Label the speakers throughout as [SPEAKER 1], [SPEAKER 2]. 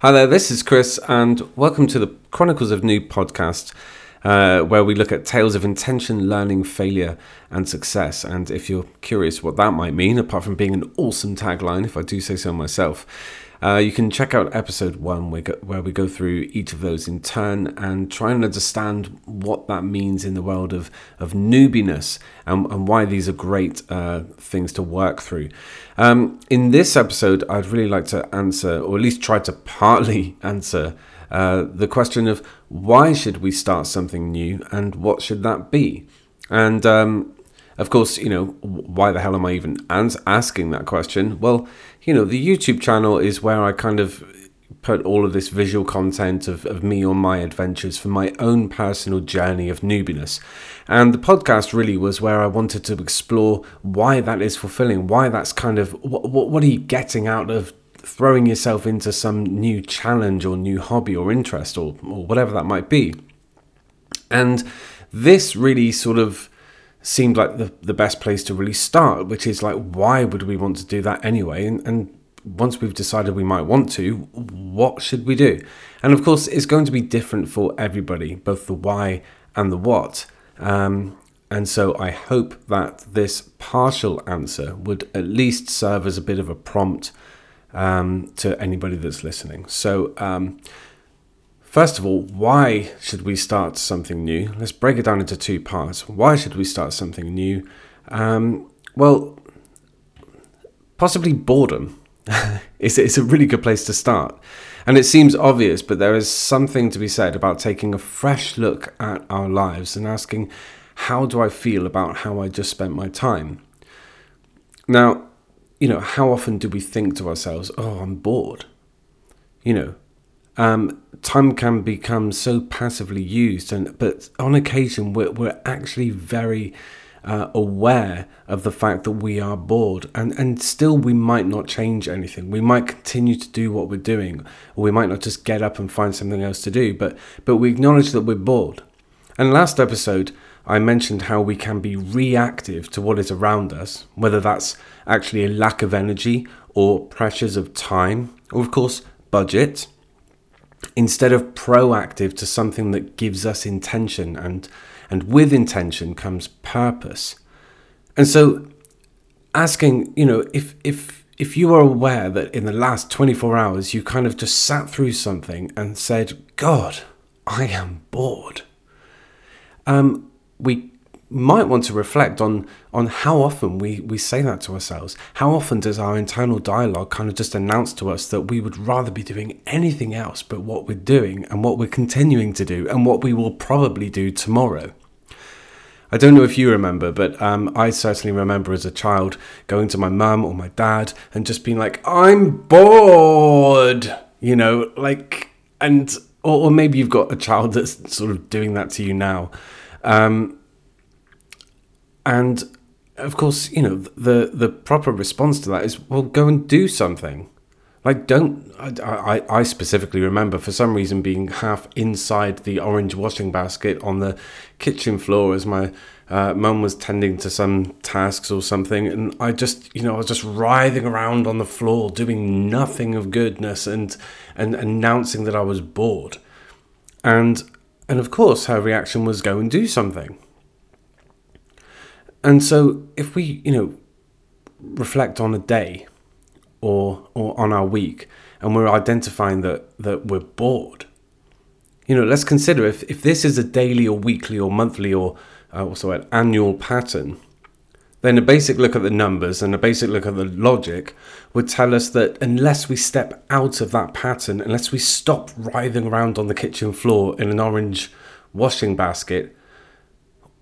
[SPEAKER 1] Hi there, this is Chris, and welcome to the Chronicles of Noob podcast, uh, where we look at tales of intention, learning, failure, and success. And if you're curious what that might mean, apart from being an awesome tagline, if I do say so myself, uh, you can check out episode one where we go through each of those in turn and try and understand what that means in the world of, of noobiness and, and why these are great uh, things to work through. Um, in this episode, I'd really like to answer, or at least try to partly answer, uh, the question of why should we start something new and what should that be? And um, of course, you know, why the hell am I even asking that question? Well, you know, the YouTube channel is where I kind of put all of this visual content of, of me on my adventures for my own personal journey of noobiness. And the podcast really was where I wanted to explore why that is fulfilling, why that's kind of what, what, what are you getting out of throwing yourself into some new challenge or new hobby or interest or, or whatever that might be. And this really sort of seemed like the, the best place to really start, which is like, why would we want to do that anyway? And, and once we've decided we might want to, what should we do? And of course, it's going to be different for everybody, both the why and the what. Um, and so I hope that this partial answer would at least serve as a bit of a prompt um, to anybody that's listening. So, um, First of all, why should we start something new? Let's break it down into two parts. Why should we start something new? Um, well, possibly boredom. it's, it's a really good place to start. And it seems obvious, but there is something to be said about taking a fresh look at our lives and asking, how do I feel about how I just spent my time? Now, you know, how often do we think to ourselves, oh, I'm bored? You know, um, time can become so passively used, and but on occasion we're, we're actually very uh, aware of the fact that we are bored, and and still we might not change anything. We might continue to do what we're doing, or we might not just get up and find something else to do. But but we acknowledge that we're bored. And last episode, I mentioned how we can be reactive to what is around us, whether that's actually a lack of energy or pressures of time, or of course budget instead of proactive to something that gives us intention and and with intention comes purpose. And so asking you know if if if you are aware that in the last 24 hours you kind of just sat through something and said god i am bored. Um we might want to reflect on on how often we we say that to ourselves how often does our internal dialogue kind of just announce to us that we would rather be doing anything else but what we're doing and what we're continuing to do and what we will probably do tomorrow I don't know if you remember, but um, I certainly remember as a child going to my mum or my dad and just being like, "I'm bored," you know, like, and or, or maybe you've got a child that's sort of doing that to you now. Um, and of course, you know, the the proper response to that is, well, go and do something. Like, don't. I, I, specifically remember for some reason being half inside the orange washing basket on the kitchen floor as my uh, mum was tending to some tasks or something, and I just, you know, I was just writhing around on the floor doing nothing of goodness and and announcing that I was bored, and and of course her reaction was go and do something. And so if we, you know, reflect on a day or or on our week and we're identifying that that we're bored, you know, let's consider if, if this is a daily or weekly or monthly or uh, also an annual pattern, then a basic look at the numbers and a basic look at the logic would tell us that unless we step out of that pattern, unless we stop writhing around on the kitchen floor in an orange washing basket,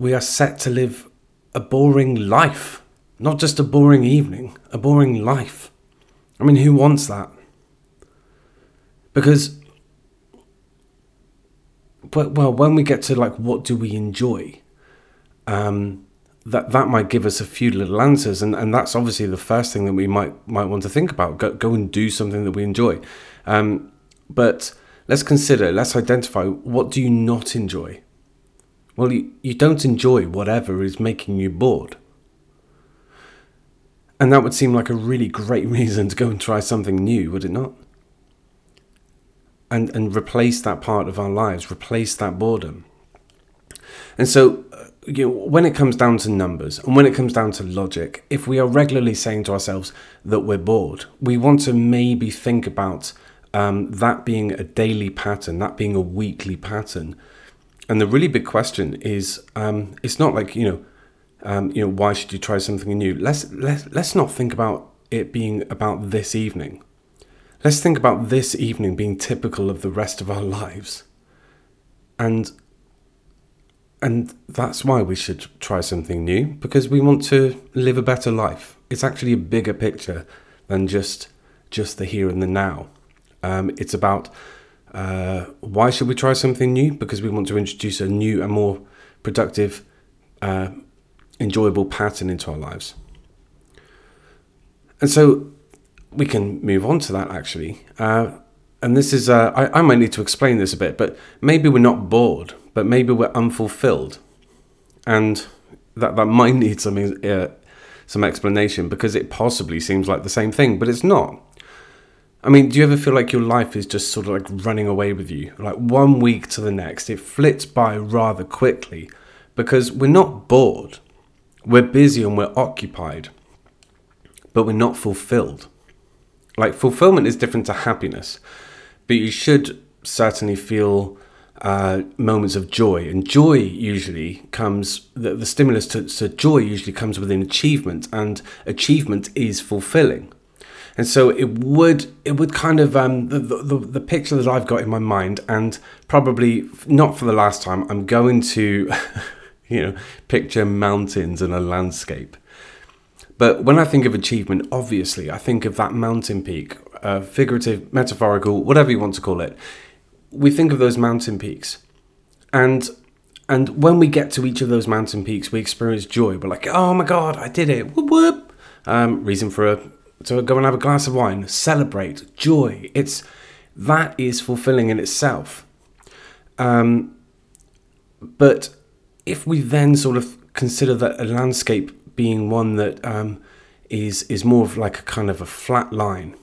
[SPEAKER 1] we are set to live a boring life. Not just a boring evening, a boring life. I mean, who wants that? Because, well, when we get to like, what do we enjoy? Um, that that might give us a few little answers, and, and that's obviously the first thing that we might might want to think about. Go, go and do something that we enjoy. Um, but let's consider, let's identify what do you not enjoy? Well, you, you don't enjoy whatever is making you bored. And that would seem like a really great reason to go and try something new, would it not? and and replace that part of our lives, replace that boredom. And so, uh, you know, when it comes down to numbers and when it comes down to logic, if we are regularly saying to ourselves that we're bored, we want to maybe think about um, that being a daily pattern, that being a weekly pattern. And the really big question is, um, it's not like you know, um, you know, why should you try something new? Let's let's let's not think about it being about this evening. Let's think about this evening being typical of the rest of our lives. And and that's why we should try something new because we want to live a better life. It's actually a bigger picture than just just the here and the now. Um, it's about uh, why should we try something new? Because we want to introduce a new and more productive, uh, enjoyable pattern into our lives. And so we can move on to that actually. Uh, and this is, uh, I, I might need to explain this a bit, but maybe we're not bored, but maybe we're unfulfilled. And that, that might need some, uh, some explanation because it possibly seems like the same thing, but it's not. I mean, do you ever feel like your life is just sort of like running away with you? Like one week to the next, it flits by rather quickly because we're not bored. We're busy and we're occupied, but we're not fulfilled. Like fulfillment is different to happiness, but you should certainly feel uh, moments of joy. And joy usually comes, the, the stimulus to, to joy usually comes within achievement, and achievement is fulfilling. And so it would it would kind of um, the, the the picture that I've got in my mind, and probably not for the last time, I'm going to, you know, picture mountains and a landscape. But when I think of achievement, obviously, I think of that mountain peak, uh, figurative, metaphorical, whatever you want to call it. We think of those mountain peaks. And and when we get to each of those mountain peaks, we experience joy. We're like, oh my God, I did it. Whoop, whoop. Um, reason for a, to go and have a glass of wine, celebrate, joy. It's that is fulfilling in itself. Um, but if we then sort of consider that a landscape being one that um, is is more of like a kind of a flat line.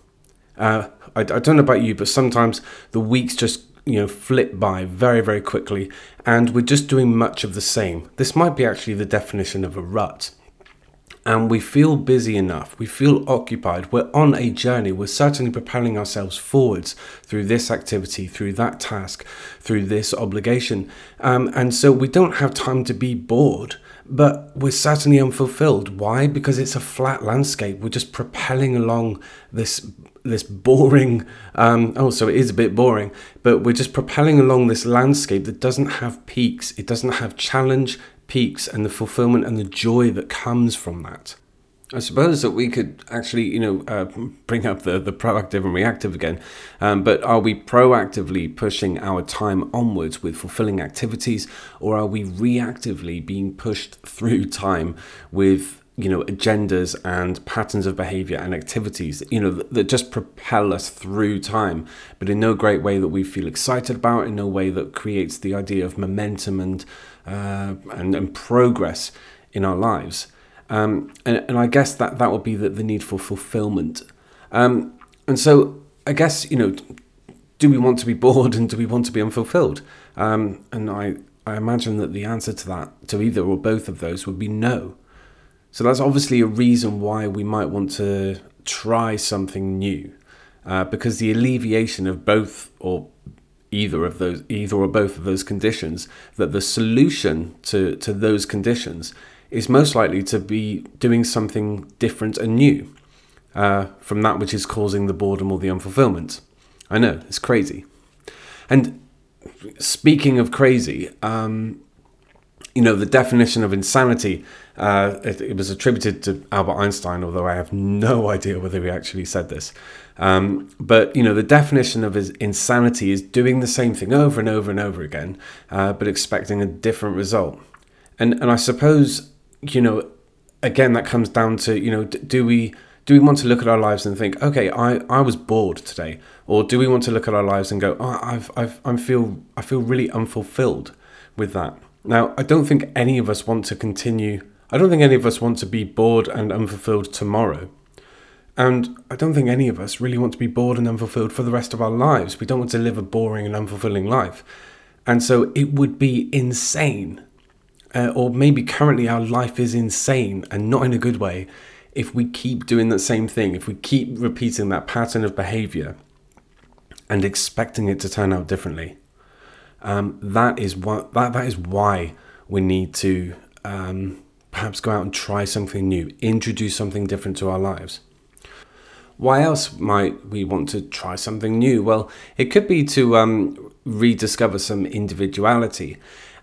[SPEAKER 1] Uh, I, I don't know about you, but sometimes the weeks just you know flip by very very quickly, and we're just doing much of the same. This might be actually the definition of a rut. And we feel busy enough, we feel occupied, we're on a journey, we're certainly propelling ourselves forwards through this activity, through that task, through this obligation. Um, and so we don't have time to be bored but we're certainly unfulfilled. Why? Because it's a flat landscape. We're just propelling along this this boring. Um, oh, so it is a bit boring, but we're just propelling along this landscape that doesn't have peaks. It doesn't have challenge, peaks, and the fulfillment and the joy that comes from that. I suppose that we could actually, you know, uh, bring up the, the proactive and reactive again. Um, but are we proactively pushing our time onwards with fulfilling activities, or are we reactively being pushed through time with you know agendas and patterns of behavior and activities you know that, that, just propel us through time but in no great way that we feel excited about in no way that creates the idea of momentum and uh, and, and progress in our lives um, and, and I guess that that would be the, the need for fulfillment. Um, and so I guess, you know, do we want to be bored and do we want to be unfulfilled? Um, and I, I imagine that the answer to that, to either or both of those, would be no. So that's obviously a reason why we might want to try something new, uh, because the alleviation of both or either of those, either or both of those conditions, that the solution to to those conditions is most likely to be doing something different and new uh, from that which is causing the boredom or the unfulfillment. I know, it's crazy. And speaking of crazy, um, you know, the definition of insanity, uh, it, it, was attributed to Albert Einstein, although I have no idea whether he actually said this. Um, but, you know, the definition of his insanity is doing the same thing over and over and over again, uh, but expecting a different result. And, and I suppose you know, again, that comes down to you know, do we do we want to look at our lives and think, okay, I, I was bored today, or do we want to look at our lives and go, oh, I've I've I feel I feel really unfulfilled with that. Now, I don't think any of us want to continue. I don't think any of us want to be bored and unfulfilled tomorrow. And I don't think any of us really want to be bored and unfulfilled for the rest of our lives. We don't want to live a boring and unfulfilling life. And so it would be insane, uh, or maybe currently our life is insane and not in a good way, if we keep doing the same thing, if we keep repeating that pattern of behavior and expecting it to turn out differently. Um, that is what that, that is why we need to um, perhaps go out and try something new, introduce something different to our lives. Why else might we want to try something new? Well, it could be to um, rediscover some individuality.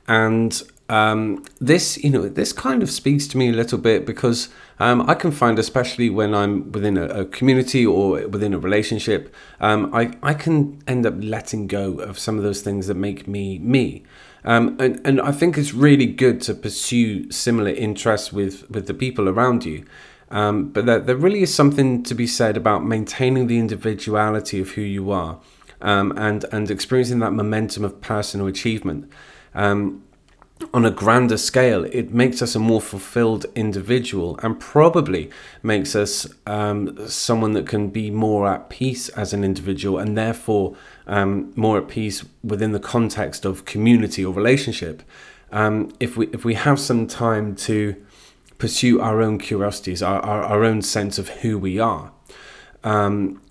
[SPEAKER 1] And um, this, you know, this kind of speaks to me a little bit because um, I can find, especially when I'm within a, a community or within a relationship, um, I, I can end up letting go of some of those things that make me me. Um, and, and I think it's really good to pursue similar interests with, with the people around you. Um, but there, there really is something to be said about maintaining the individuality of who you are um, and, and experiencing that momentum of personal achievement. Um, on a grander scale, it makes us a more fulfilled individual and probably makes us um, someone that can be more at peace as an individual and therefore um, more at peace within the context of community or relationship. Um, if we if we have some time to pursue our own curiosities, our, our, our own sense of who we are. Um,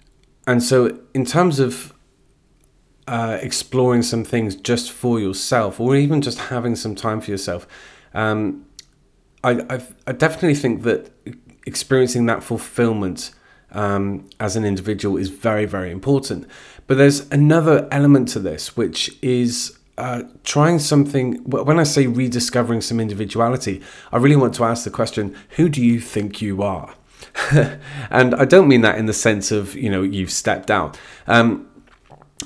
[SPEAKER 1] and so, in terms of uh, exploring some things just for yourself, or even just having some time for yourself, um, I, I've, i definitely think that experiencing that fulfillment um, as an individual is very, very important. But there's another element to this, which is uh, trying something. When I say rediscovering some individuality, I really want to ask the question who do you think you are? and I don't mean that in the sense of, you know, you've stepped out. Um,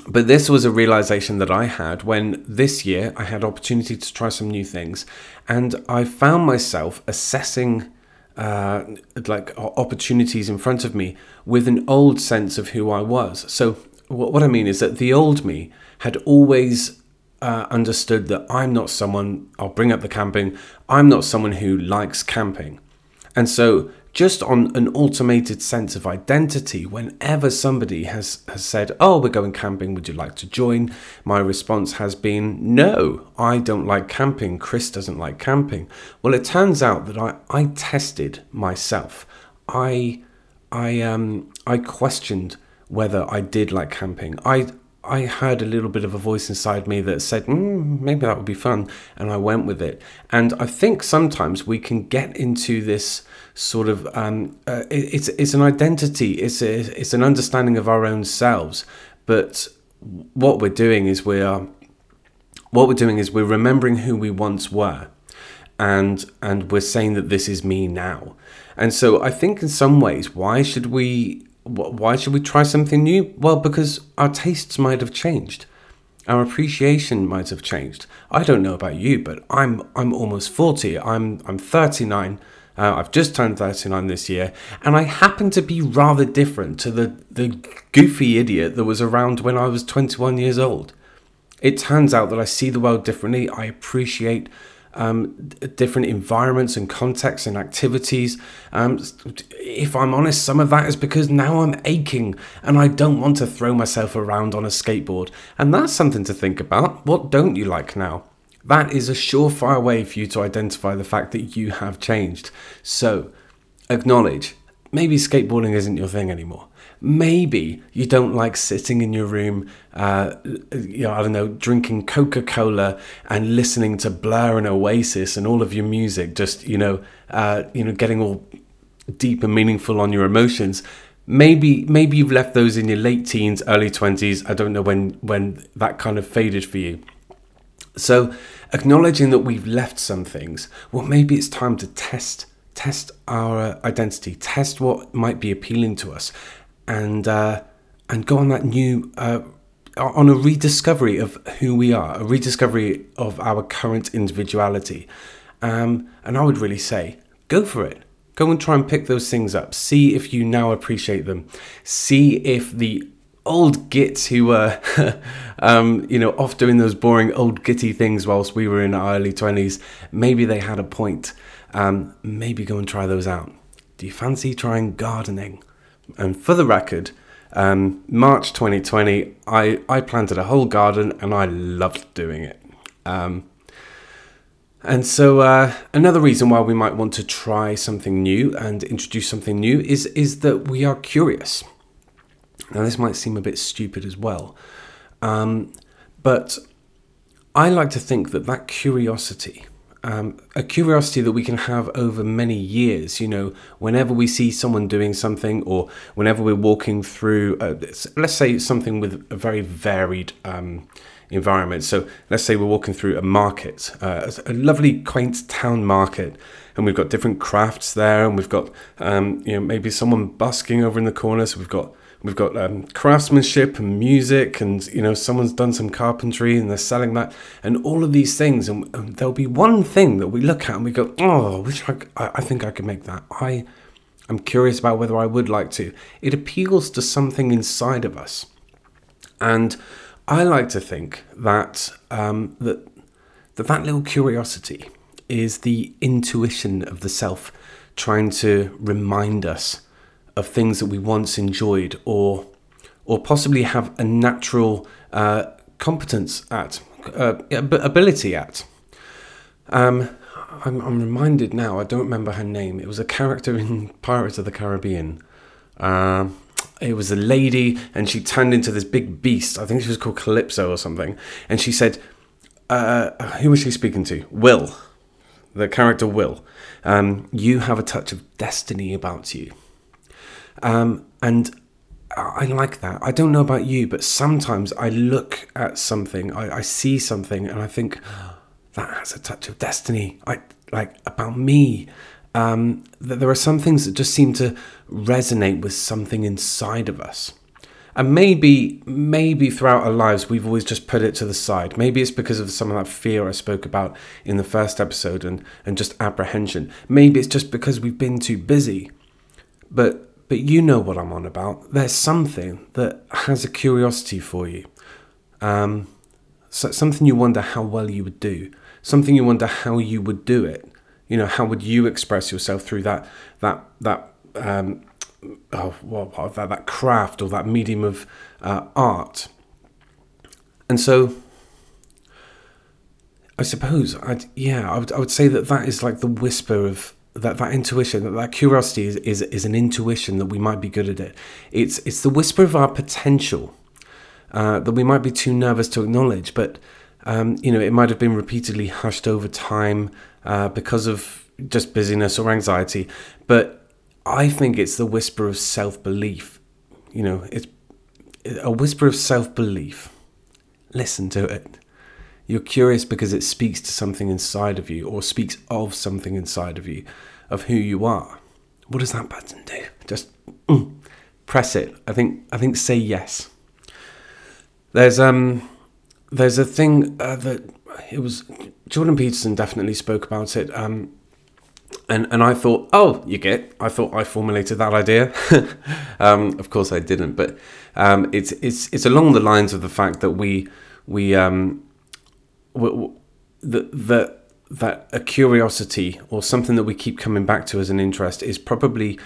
[SPEAKER 1] but this was a realization that I had when this year I had opportunity to try some new things, and I found myself assessing uh, like opportunities in front of me with an old sense of who I was. So what I mean is that the old me had always uh, understood that I'm not someone, I'll bring up the camping, I'm not someone who likes camping. And so, just on an automated sense of identity, whenever somebody has, has said, Oh, we're going camping, would you like to join? My response has been, No, I don't like camping. Chris doesn't like camping. Well, it turns out that I, I tested myself. I, I, um, I questioned whether I did like camping. I, I heard a little bit of a voice inside me that said, mm, maybe that would be fun. And I went with it. And I think sometimes we can get into this sort of, um, uh, it, it's, it's an identity, it's, a, it's an understanding of our own selves. But what we're doing is we're, what we're doing is we're remembering who we once were. And, and we're saying that this is me now. And so I think in some ways, why should we why should we try something new? Well, because our tastes might have changed. Our appreciation might have changed. I don't know about you, but I'm I'm almost 40. I'm I'm 39. Uh, I've just turned 39 this year, and I happen to be rather different to the, the goofy idiot that was around when I was 21 years old. It turns out that I see the world differently. I appreciate um, different environments and contexts and activities. Um, if I'm honest, some of that is because now I'm aching and I don't want to throw myself around on a skateboard. And that's something to think about. What don't you like now? That is a surefire way for you to identify the fact that you have changed. So, acknowledge maybe skateboarding isn't your thing anymore maybe you don't like sitting in your room, uh, you know, I don't know, drinking Coca Cola and listening to Blur and Oasis and all of your music, just you know, uh, you know, getting all deep and meaningful on your emotions. Maybe maybe you've left those in your late teens, early twenties. I don't know when when that kind of faded for you. So acknowledging that we've left some things, well, maybe it's time to test test our identity, test what might be appealing to us, and uh, and go on that new uh, on a rediscovery of who we are, a rediscovery of our current individuality. Um, and I would really say, go for it. Go and try and pick those things up. See if you now appreciate them. See if the old gits who were, um, you know, off doing those boring old gitty things whilst we were in our early 20s, maybe they had a point. Um, maybe go and try those out. Do you fancy trying gardening? And for the record, um, March 2020, I, I planted a whole garden and I loved doing it. Um, and so, uh, another reason why we might want to try something new and introduce something new is, is that we are curious. Now, this might seem a bit stupid as well, um, but I like to think that that curiosity, um, a curiosity that we can have over many years. You know, whenever we see someone doing something, or whenever we're walking through, uh, let's say something with a very varied um, environment. So let's say we're walking through a market, uh, a lovely quaint town market, and we've got different crafts there, and we've got um, you know maybe someone busking over in the corner. So we've got we've got um, craftsmanship and music and you know someone's done some carpentry and they're selling that and all of these things and, and there'll be one thing that we look at and we go oh which I, I think i could make that. I i'm curious about whether i would like to. It appeals to something inside of us. And i like to think that um, that that that little curiosity is the intuition of the self trying to remind us of things that we once enjoyed or or possibly have a natural uh, competence at, uh, ability at. Um, I'm, I'm, reminded now, I don't remember her name. It was a character in Pirates of the Caribbean. Uh, it was a lady, and she turned into this big beast. I think she was called Calypso or something. And she said, uh, Who was she speaking to? Will. The character Will. Um, you have a touch of destiny about you. Um, and I like that. I don't know about you, but sometimes I look at something, I, I see something, and I think that has a touch of destiny. I like about me. Um, that there are some things that just seem to resonate with something inside of us. And maybe, maybe throughout our lives, we've always just put it to the side. Maybe it's because of some of that fear I spoke about in the first episode and, and just apprehension. Maybe it's just because we've been too busy. But but you know what I'm on about. There's something that has a curiosity for you. Um, so something you wonder how well you would do. Something you wonder how you would do it. You know, how would you express yourself through that that that um, oh, well, that that craft or that medium of uh, art. And so, I suppose I'd yeah I would I would say that that is like the whisper of that that intuition, that, that curiosity is, is is an intuition that we might be good at it. It's it's the whisper of our potential uh, that we might be too nervous to acknowledge, but um, you know it might have been repeatedly hushed over time uh, because of just busyness or anxiety. But I think it's the whisper of self belief. You know, it's a whisper of self belief. Listen to it. You're curious because it speaks to something inside of you or speaks of something inside of you, of who you are. What does that button do? Just mm, press it. I think I think say yes. There's um there's a thing uh, that it was Jordan Peterson definitely spoke about it. Um, and and I thought, oh, you get. I thought I formulated that idea. um, of course, I didn't. But um, it's it's it's along the lines of the fact that we we um, that that that a curiosity or something that we keep coming back to as an interest is probably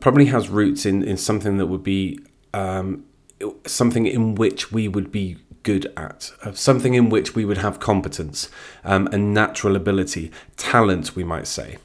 [SPEAKER 1] probably has roots in in something that would be um, something in which we would be good at, something in which we would have competence um, and natural ability, talent, we might say.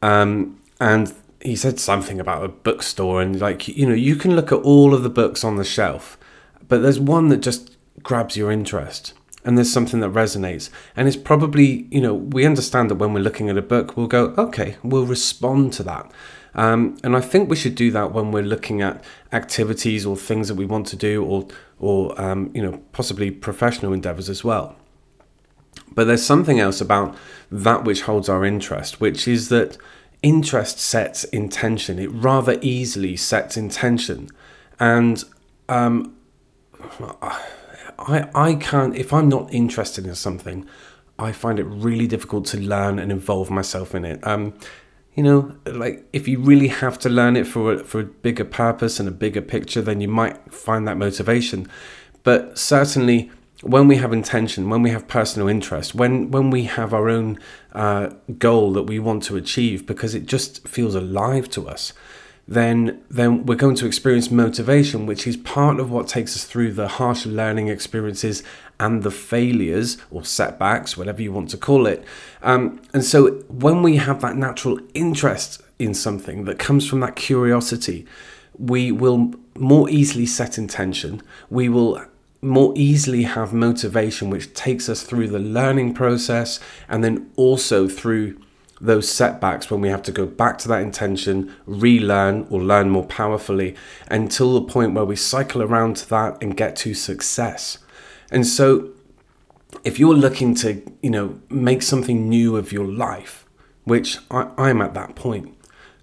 [SPEAKER 1] Um, and he said something about a bookstore, and like, you know, you can look at all of the books on the shelf, but there's one that just grabs your interest and there's something that resonates. And it's probably, you know, we understand that when we're looking at a book, we'll go, okay, we'll respond to that. Um, and I think we should do that when we're looking at activities or things that we want to do, or, or um, you know, possibly professional endeavors as well. But there's something else about that which holds our interest, which is that interest sets intention. It rather easily sets intention. And um, I, I can't, if I'm not interested in something, I find it really difficult to learn and involve myself in it. Um, you know, like if you really have to learn it for a, for a bigger purpose and a bigger picture, then you might find that motivation. But certainly, when we have intention, when we have personal interest, when when we have our own uh, goal that we want to achieve, because it just feels alive to us, then then we're going to experience motivation, which is part of what takes us through the harsh learning experiences and the failures or setbacks, whatever you want to call it. Um, and so when we have that natural interest in something that comes from that curiosity, we will more easily set intention. We will more easily have motivation, which takes us through the learning process and then also through those setbacks when we have to go back to that intention, relearn or learn more powerfully until the point where we cycle around to that and get to success. And so if you're looking to, you know, make something new of your life, which I, am at that point,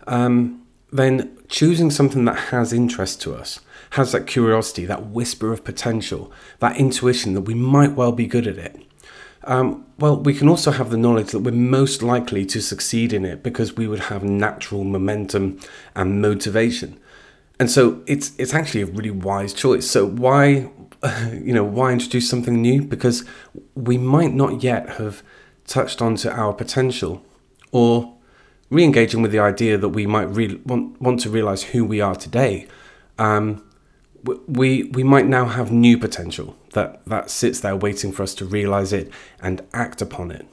[SPEAKER 1] um, then choosing something that has interest to us, has that curiosity, that whisper of potential, that intuition that we might well be good at it, um, well, we can also have the knowledge that we're most likely to succeed in it because we would have natural momentum and motivation. And so it's it's actually a really wise choice. So why you know why introduce something new? Because we might not yet have touched onto our potential, or re-engaging with the idea that we might re- want want to realize who we are today. Um, we we might now have new potential that that sits there waiting for us to realize it and act upon it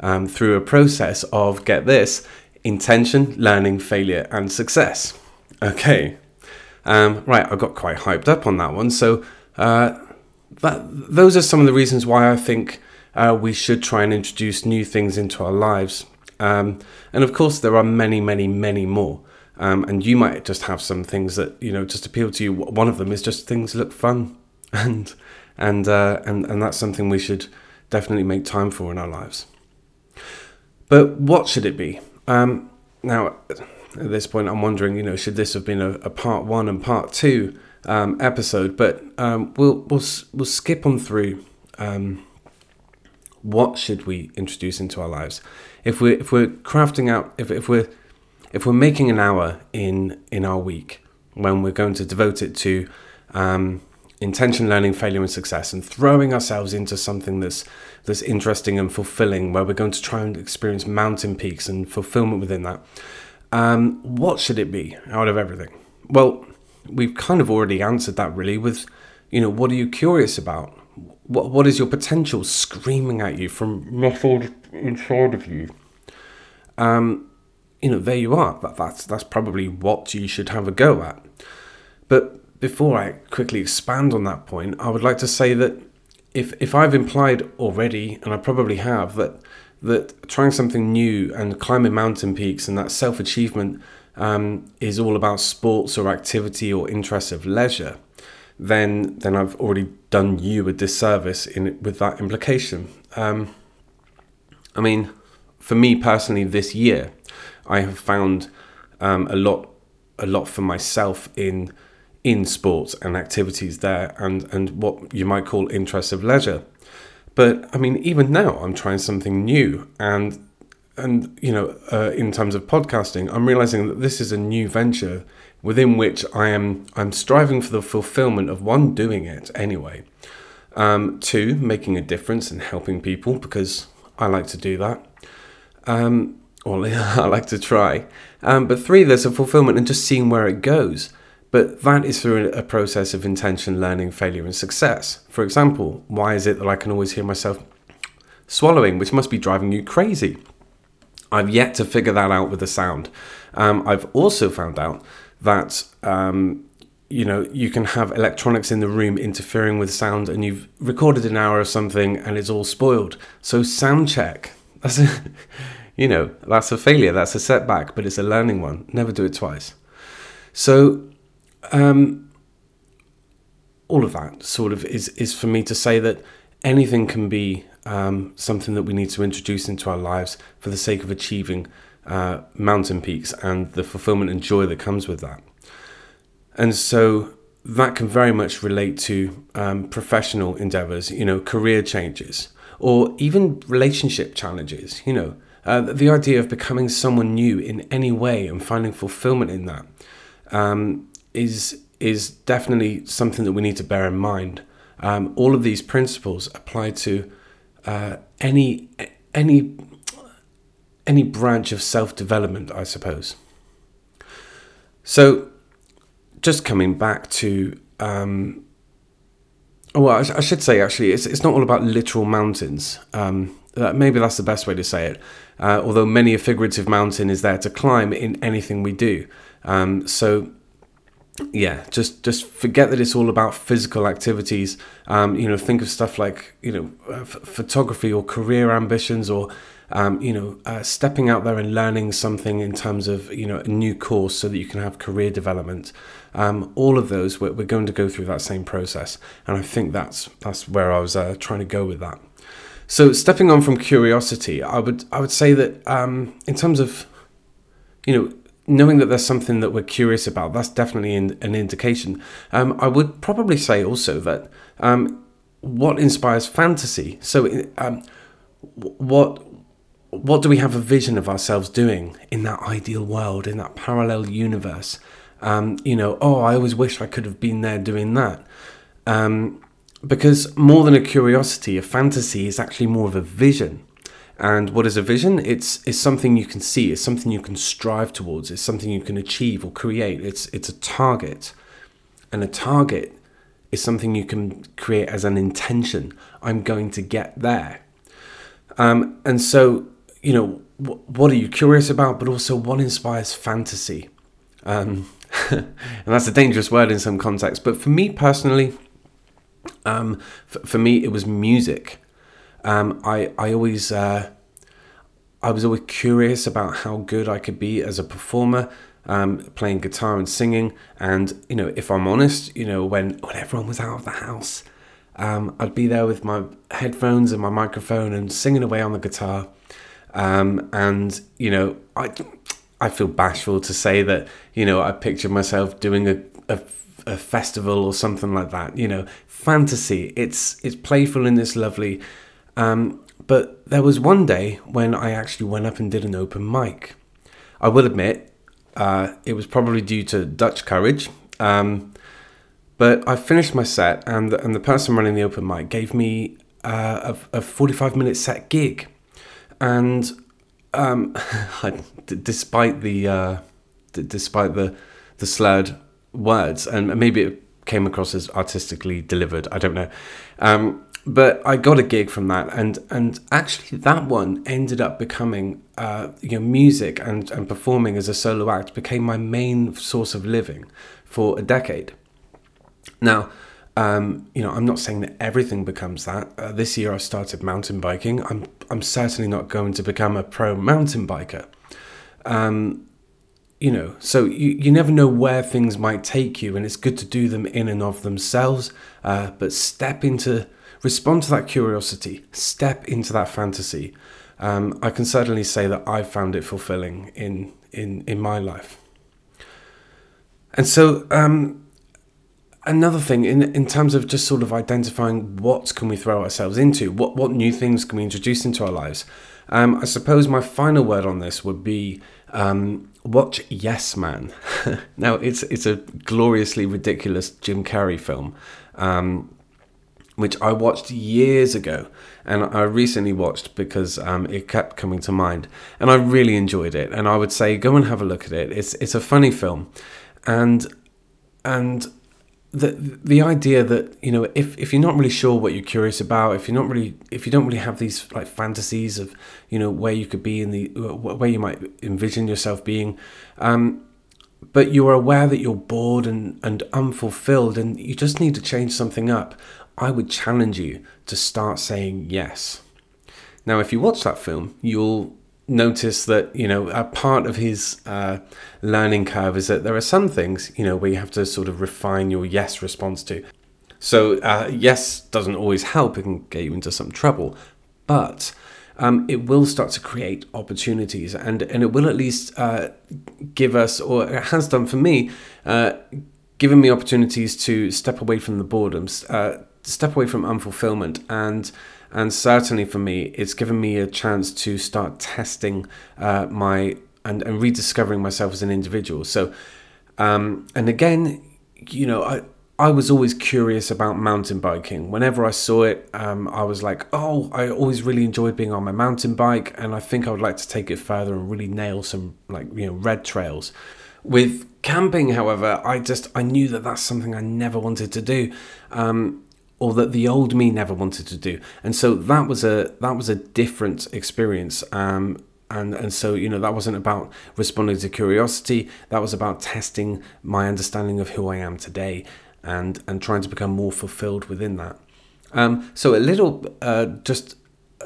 [SPEAKER 1] um, through a process of get this intention, learning, failure, and success. Okay, um, right. I got quite hyped up on that one. So uh, that those are some of the reasons why I think uh, we should try and introduce new things into our lives. Um, and of course, there are many, many, many more. Um, and you might just have some things that you know just appeal to you. One of them is just things look fun, and and uh, and and that's something we should definitely make time for in our lives. But what should it be? Um, now, at this point, I'm wondering, you know, should this have been a, a part one and part two um, episode? But um, we'll we'll we'll skip on through. Um, what should we introduce into our lives? If we're if we're crafting out if if we're if we're making an hour in in our week when we're going to devote it to um, intention learning failure and success and throwing ourselves into something that's that's interesting and fulfilling where we're going to try and experience mountain peaks and fulfillment within that um, what should it be out of everything? Well we've kind of already answered that really with you know what are you curious about? What, what is your potential screaming at you from muffled inside of you? Um, you know, there you are. That, that's that's probably what you should have a go at. But before I quickly expand on that point, I would like to say that if if I've implied already, and I probably have, that that trying something new and climbing mountain peaks and that self achievement um, is all about sports or activity or interest of leisure, then then I've already done you a disservice in with that implication. Um, I mean, for me personally, this year I have found um, a lot a lot for myself in in sports and activities there and and what you might call interests of leisure. But i mean even now i'm trying something new and and you know uh, in terms of podcasting i'm realizing that this is a new venture within which i am i'm striving for the fulfillment of one doing it anyway um, two making a difference and helping people because i like to do that um, or I like to try. Um, but three, there's a fulfillment and just seeing where it goes. But that is through a process of intention, learning, failure, and success. For example, why is it that I can always hear myself swallowing, which must be driving you crazy? I've yet to figure that out with the sound. Um, I've also found out that um, you know you can have electronics in the room interfering with sound, and you've recorded an hour of something and it's all spoiled. So sound check. That's you know, that's a failure, that's a setback, but it's a learning one. Never do it twice. So, um, all of that sort of is, is for me to say that anything can be um, something that we need to introduce into our lives for the sake of achieving uh, mountain peaks and the fulfillment and joy that comes with that. And so that can very much relate to um, professional endeavors, you know, career changes, or even relationship challenges, you know. Uh, the idea of becoming someone new in any way and finding fulfillment in that um, is is definitely something that we need to bear in mind. Um, all of these principles apply to uh, any any any branch of self development, I suppose. So, just coming back to, um, oh, well, I, I, should say actually, it's, it's not all about literal mountains. Um, maybe that's the best way to say it. Uh, although many a figurative mountain is there to climb in anything we do. Um, so, yeah, just just forget that it's all about physical activities. Um, you know, think of stuff like you know, uh, f- photography or career ambitions or um, you know, uh, stepping out there and learning something in terms of you know a new course so that you can have career development. Um, all of those we're, we're, going to go through that same process, and I think that's that's where I was uh, trying to go with that. So stepping on from curiosity, I would I would say that um, in terms of you know knowing that there's something that we're curious about, that's definitely in, an indication. Um, I would probably say also that um, what inspires fantasy. So um, what what do we have a vision of ourselves doing in that ideal world, in that parallel universe? Um, you know, oh, I always wish I could have been there doing that. Um, because more than a curiosity, a fantasy is actually more of a vision. And what is a vision? It's, it's something you can see, it's something you can strive towards, it's something you can achieve or create. It's, it's a target. And a target is something you can create as an intention. I'm going to get there. Um, and so you know, what are you curious about, but also what inspires fantasy? Um, and that's a dangerous word in some contexts. But for me personally, um, for, for, me, it was music. Um, I I always uh, I was always curious about how good I could be as a performer, um, playing guitar and singing. And you know, if I'm honest, you know, when when everyone was out of the house, um, I'd be there with my headphones and my microphone and singing away on the guitar. Um, and you know, I I feel bashful to say that you know I pictured myself doing a, a, a festival or something like that. You know, fantasy. It's it's playful and it's lovely. Um, but there was one day when I actually went up and did an open mic. I will admit, uh, it was probably due to Dutch courage. Um, but I finished my set, and the, and the person running the open mic gave me uh, a, a 45 minute set gig and um, despite the uh, d- despite the the slurred words, and maybe it came across as artistically delivered. I don't know, um, but I got a gig from that, and and actually that one ended up becoming uh, you know music and and performing as a solo act became my main source of living for a decade. Now um, you know, I'm not saying that everything becomes that. Uh, this year I started mountain biking. I'm I'm certainly not going to become a pro mountain biker. Um, you know, so you, you never know where things might take you, and it's good to do them in and of themselves. Uh, but step into, respond to that curiosity, step into that fantasy. Um, I can certainly say that I've found it fulfilling in in in my life. And so, um, another thing in in terms of just sort of identifying what can we throw ourselves into, what what new things can we introduce into our lives. Um, I suppose my final word on this would be um, watch Yes Man. now it's it's a gloriously ridiculous Jim Carrey film. Um, which I watched years ago, and I recently watched because um, it kept coming to mind, and I really enjoyed it. And I would say go and have a look at it. It's it's a funny film, and and the the idea that you know if if you're not really sure what you're curious about if you're not really if you don't really have these like fantasies of you know where you could be in the where you might envision yourself being um, but you're aware that you're bored and and unfulfilled and you just need to change something up i would challenge you to start saying yes. Now if you watch that film you'll notice that you know a part of his uh, learning curve is that there are some things you know where you have to sort of refine your yes response to. So uh, yes doesn't always help; it can get you into some trouble, but um, it will start to create opportunities, and and it will at least uh, give us, or it has done for me, uh, given me opportunities to step away from the boredom, uh, step away from unfulfillment, and and certainly for me, it's given me a chance to start testing uh, my and, and rediscovering myself as an individual. So, um, and again, you know, I I was always curious about mountain biking. Whenever I saw it, um, I was like, oh, I always really enjoyed being on my mountain bike, and I think I would like to take it further and really nail some like you know red trails. With camping, however, I just I knew that that's something I never wanted to do. Um, or that the old me never wanted to do. And so that was a that was a different experience. Um, and and so you know that wasn't about responding to curiosity. That was about testing my understanding of who I am today, and and trying to become more fulfilled within that. Um, so a little uh, just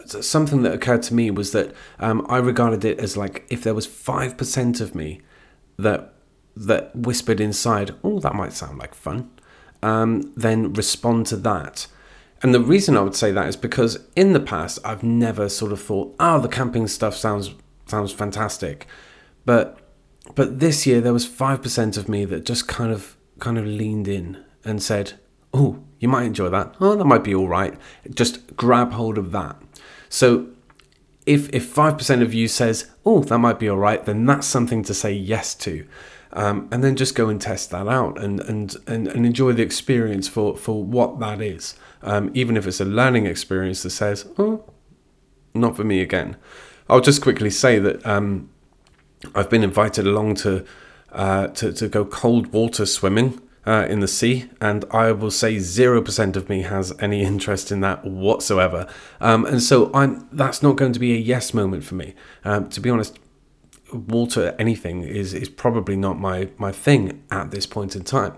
[SPEAKER 1] something that occurred to me was that um, I regarded it as like if there was five percent of me that that whispered inside, "Oh, that might sound like fun," um, then respond to that. And the reason I would say that is because in the past I've never sort of thought, "Oh, the camping stuff sounds sounds fantastic," but but this year there was five percent of me that just kind of kind of leaned in and said, "Oh, you might enjoy that. Oh, that might be all right." Just grab hold of that. So if if five percent of you says, "Oh, that might be all right," then that's something to say yes to um, and then just go and test that out and, and, and, and enjoy the experience for, for what that is. Um, even if it's a learning experience that says, oh, not for me again. I'll just quickly say that um, I've been invited along to, uh, to, to go cold water swimming. Uh, in the sea, and I will say 0% of me has any interest in that whatsoever. Um, and so I'm, that's not going to be a yes moment for me. Um, to be honest, water anything is is probably not my my thing at this point in time.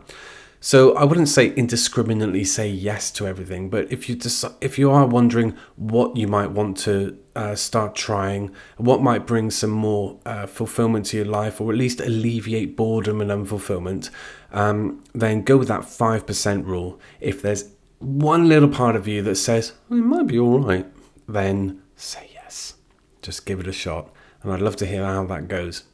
[SPEAKER 1] So I wouldn't say indiscriminately say yes to everything, but if you decide, if you are wondering what you might want to uh, start trying, what might bring some more uh, fulfillment to your life, or at least alleviate boredom and unfulfillment, um, then go with that five percent rule. If there's one little part of you that says it might be all right, then say yes. Just give it a shot and I'd love to hear how that goes.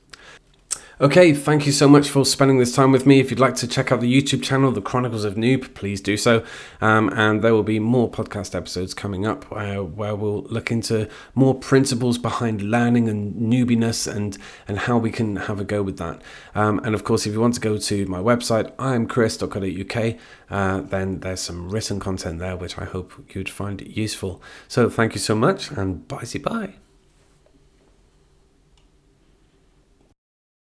[SPEAKER 1] Okay, thank you so much for spending this time with me. If you'd like to check out the YouTube channel, The Chronicles of Noob, please do so. Um, and there will be more podcast episodes coming up uh, where we'll look into more principles behind learning and noobiness and, and how we can have a go with that. Um, and of course, if you want to go to my website, imchris.co.uk, uh, then there's some written content there which I hope you'd find useful. So thank you so much and bye bye.